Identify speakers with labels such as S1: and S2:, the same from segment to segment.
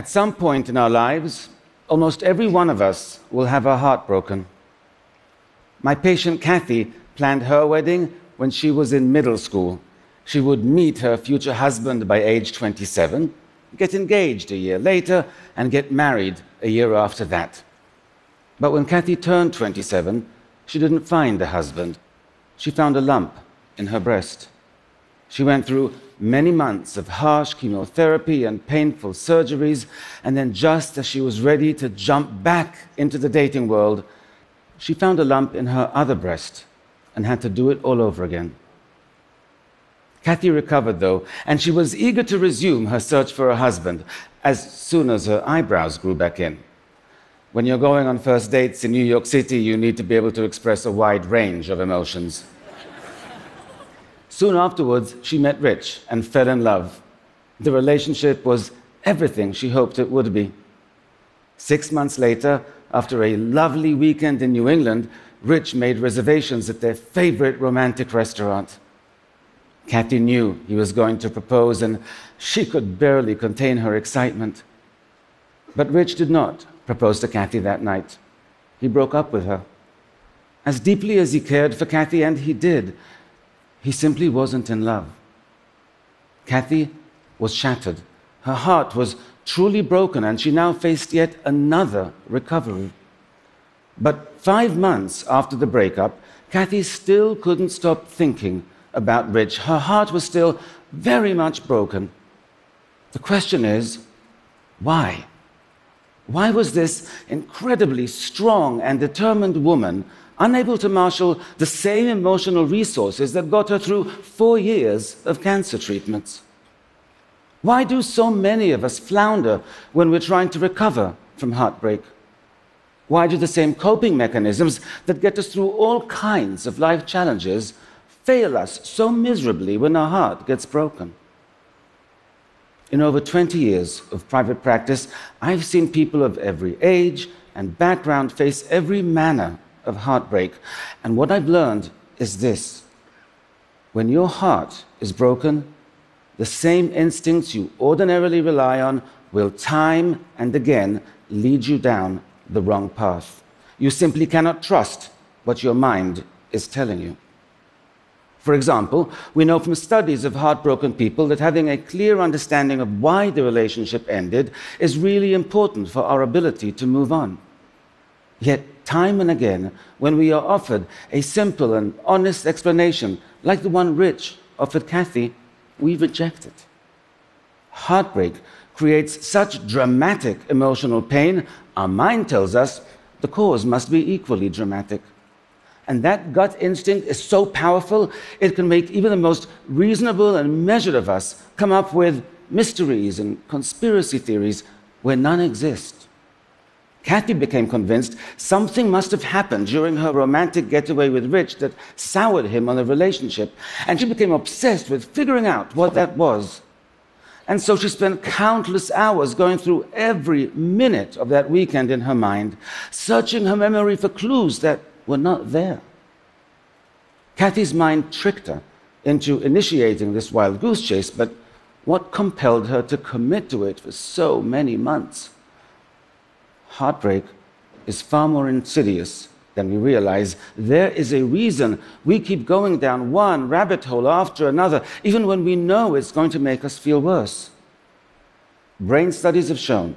S1: At some point in our lives, almost every one of us will have our heart broken. My patient Kathy planned her wedding when she was in middle school. She would meet her future husband by age 27, get engaged a year later, and get married a year after that. But when Kathy turned 27, she didn't find a husband. She found a lump in her breast. She went through many months of harsh chemotherapy and painful surgeries, and then, just as she was ready to jump back into the dating world, she found a lump in her other breast and had to do it all over again. Kathy recovered, though, and she was eager to resume her search for a husband as soon as her eyebrows grew back in. When you're going on first dates in New York City, you need to be able to express a wide range of emotions. Soon afterwards, she met Rich and fell in love. The relationship was everything she hoped it would be. Six months later, after a lovely weekend in New England, Rich made reservations at their favorite romantic restaurant. Kathy knew he was going to propose, and she could barely contain her excitement. But Rich did not propose to Kathy that night. He broke up with her. As deeply as he cared for Kathy, and he did, he simply wasn't in love. Kathy was shattered. Her heart was truly broken, and she now faced yet another recovery. But five months after the breakup, Kathy still couldn't stop thinking about Rich. Her heart was still very much broken. The question is, why? Why was this incredibly strong and determined woman unable to marshal the same emotional resources that got her through four years of cancer treatments? Why do so many of us flounder when we're trying to recover from heartbreak? Why do the same coping mechanisms that get us through all kinds of life challenges fail us so miserably when our heart gets broken? In over 20 years of private practice, I've seen people of every age and background face every manner of heartbreak. And what I've learned is this when your heart is broken, the same instincts you ordinarily rely on will time and again lead you down the wrong path. You simply cannot trust what your mind is telling you. For example, we know from studies of heartbroken people that having a clear understanding of why the relationship ended is really important for our ability to move on. Yet, time and again, when we are offered a simple and honest explanation, like the one Rich offered Kathy, we reject it. Heartbreak creates such dramatic emotional pain, our mind tells us the cause must be equally dramatic. And that gut instinct is so powerful, it can make even the most reasonable and measured of us come up with mysteries and conspiracy theories where none exist. Kathy became convinced something must have happened during her romantic getaway with Rich that soured him on the relationship, and she became obsessed with figuring out what that was. And so she spent countless hours going through every minute of that weekend in her mind, searching her memory for clues that were not there. Kathy's mind tricked her into initiating this wild goose chase, but what compelled her to commit to it for so many months? Heartbreak is far more insidious than we realize. There is a reason we keep going down one rabbit hole after another, even when we know it's going to make us feel worse. Brain studies have shown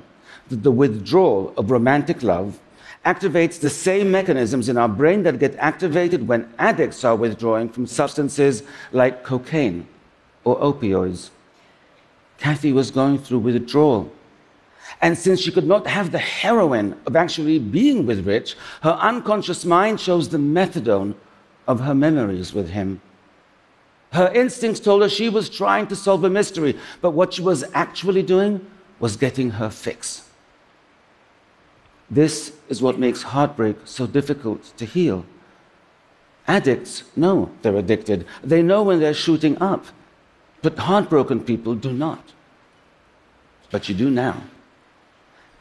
S1: that the withdrawal of romantic love activates the same mechanisms in our brain that get activated when addicts are withdrawing from substances like cocaine or opioids. Kathy was going through withdrawal. And since she could not have the heroin of actually being with Rich, her unconscious mind chose the methadone of her memories with him. Her instincts told her she was trying to solve a mystery, but what she was actually doing was getting her fix. This is what makes heartbreak so difficult to heal. Addicts know they're addicted, they know when they're shooting up, but heartbroken people do not. But you do now.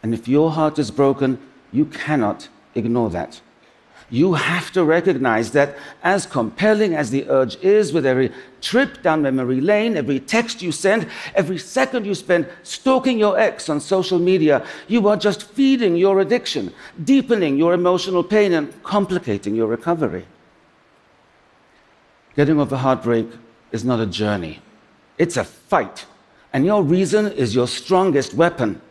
S1: And if your heart is broken, you cannot ignore that. you have to recognize that, as compelling as the urge is, with every trip down memory lane, every text you send, every second you spend stalking your ex on social media, you are just feeding your addiction, deepening your emotional pain, and complicating your recovery. Getting over a heartbreak is not a journey, it's a fight. And your reason is your strongest weapon.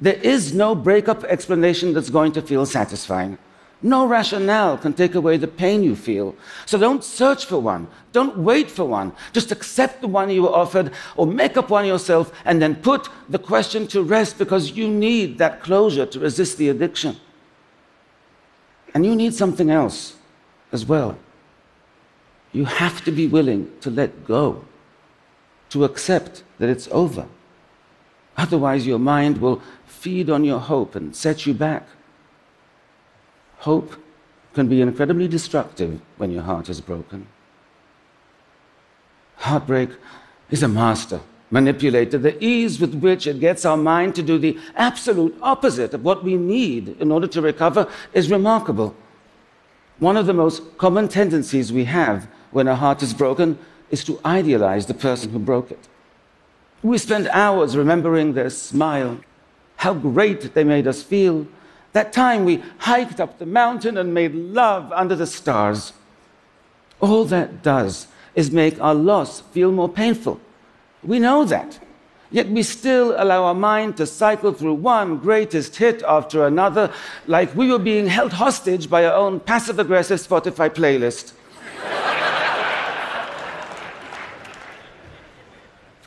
S1: There is no breakup explanation that's going to feel satisfying. No rationale can take away the pain you feel. So don't search for one. Don't wait for one. Just accept the one you were offered or make up one yourself and then put the question to rest because you need that closure to resist the addiction. And you need something else as well. You have to be willing to let go, to accept that it's over. Otherwise, your mind will feed on your hope and set you back. Hope can be incredibly destructive when your heart is broken. Heartbreak is a master manipulator. The ease with which it gets our mind to do the absolute opposite of what we need in order to recover is remarkable. One of the most common tendencies we have when our heart is broken is to idealize the person who broke it. We spend hours remembering their smile, how great they made us feel, that time we hiked up the mountain and made love under the stars. All that does is make our loss feel more painful. We know that. Yet we still allow our mind to cycle through one greatest hit after another, like we were being held hostage by our own passive aggressive Spotify playlist.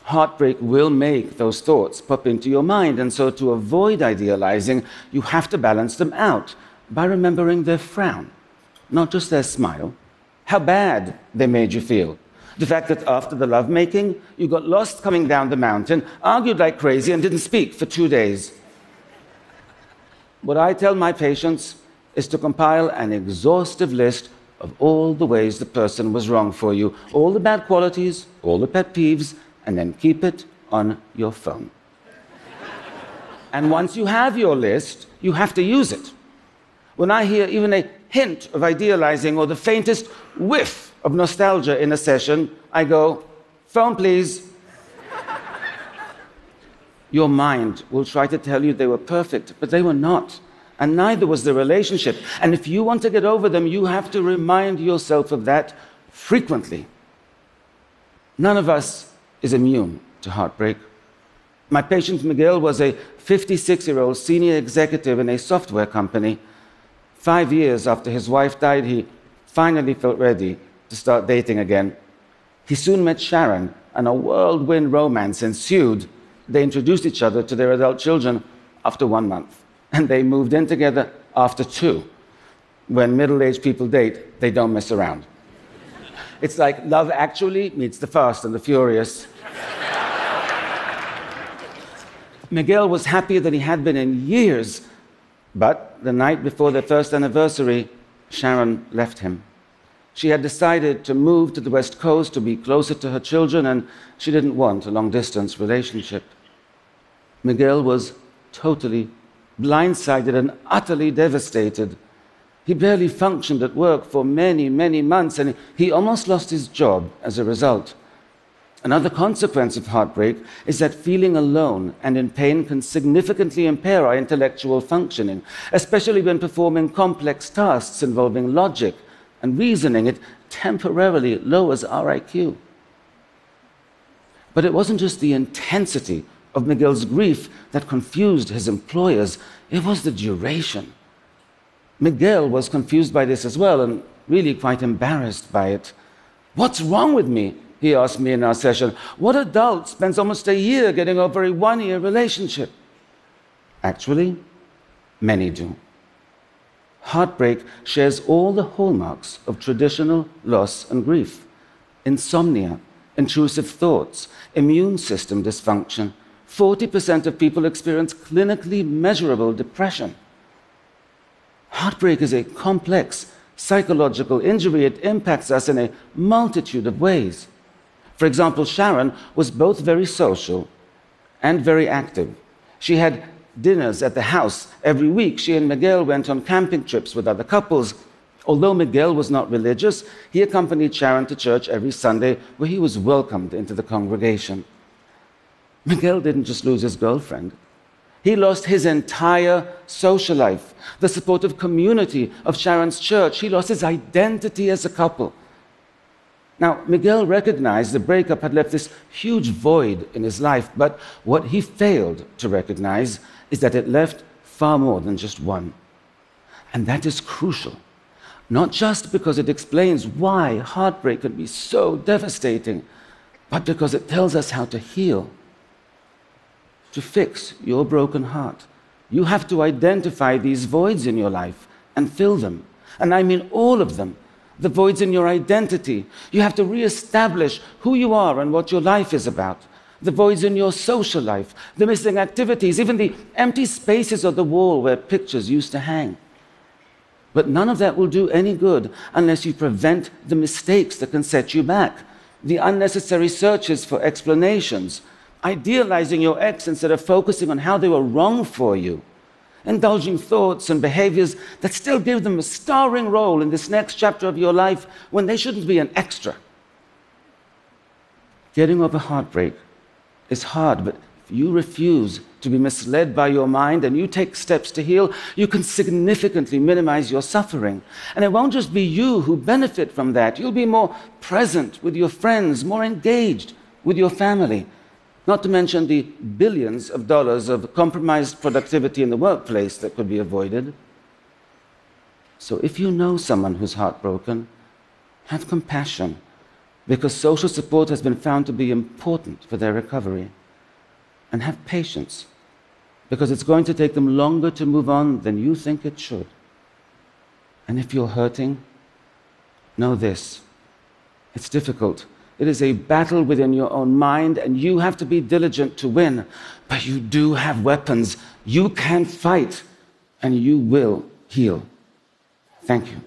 S1: Heartbreak will make those thoughts pop into your mind. And so, to avoid idealizing, you have to balance them out by remembering their frown, not just their smile, how bad they made you feel. The fact that after the lovemaking, you got lost coming down the mountain, argued like crazy, and didn't speak for two days. What I tell my patients is to compile an exhaustive list of all the ways the person was wrong for you, all the bad qualities, all the pet peeves, and then keep it on your phone. and once you have your list, you have to use it. When I hear even a hint of idealizing or the faintest whiff of nostalgia in a session, I go, phone please. your mind will try to tell you they were perfect, but they were not. And neither was the relationship. And if you want to get over them, you have to remind yourself of that frequently. None of us is immune to heartbreak. My patient Miguel was a 56 year old senior executive in a software company. Five years after his wife died, he finally felt ready to start dating again. He soon met Sharon, and a whirlwind romance ensued. They introduced each other to their adult children after one month, and they moved in together after two. When middle aged people date, they don't mess around. It's like Love Actually meets The Fast and the Furious. Miguel was happier than he had been in years, but the night before their first anniversary, Sharon left him. She had decided to move to the West Coast to be closer to her children, and she didn't want a long distance relationship. Miguel was totally blindsided and utterly devastated. He barely functioned at work for many, many months, and he almost lost his job as a result. Another consequence of heartbreak is that feeling alone and in pain can significantly impair our intellectual functioning, especially when performing complex tasks involving logic and reasoning. It temporarily lowers our IQ. But it wasn't just the intensity of Miguel's grief that confused his employers, it was the duration. Miguel was confused by this as well and really quite embarrassed by it. What's wrong with me? He asked me in our session. What adult spends almost a year getting over a one year relationship? Actually, many do. Heartbreak shares all the hallmarks of traditional loss and grief insomnia, intrusive thoughts, immune system dysfunction. 40% of people experience clinically measurable depression. Heartbreak is a complex psychological injury. It impacts us in a multitude of ways. For example, Sharon was both very social and very active. She had dinners at the house every week. She and Miguel went on camping trips with other couples. Although Miguel was not religious, he accompanied Sharon to church every Sunday where he was welcomed into the congregation. Miguel didn't just lose his girlfriend, he lost his entire social life, the supportive community of Sharon's church. He lost his identity as a couple. Now, Miguel recognized the breakup had left this huge void in his life, but what he failed to recognize is that it left far more than just one. And that is crucial, not just because it explains why heartbreak can be so devastating, but because it tells us how to heal to fix your broken heart. You have to identify these voids in your life and fill them. And I mean all of them. The voids in your identity. You have to reestablish who you are and what your life is about. The voids in your social life, the missing activities, even the empty spaces of the wall where pictures used to hang. But none of that will do any good unless you prevent the mistakes that can set you back, the unnecessary searches for explanations, idealizing your ex instead of focusing on how they were wrong for you, indulging thoughts and behaviors that still give them a starring role in this next chapter of your life when they shouldn't be an extra. Getting over heartbreak is hard, but if you refuse to be misled by your mind and you take steps to heal, you can significantly minimize your suffering. And it won't just be you who benefit from that. You'll be more present with your friends, more engaged with your family not to mention the billions of dollars of compromised productivity in the workplace that could be avoided. So if you know someone who's heartbroken, have compassion because social support has been found to be important for their recovery. And have patience because it's going to take them longer to move on than you think it should. And if you're hurting, know this it's difficult it is a battle within your own mind, and you have to be diligent to win. But you do have weapons. You can fight, and you will heal. Thank you.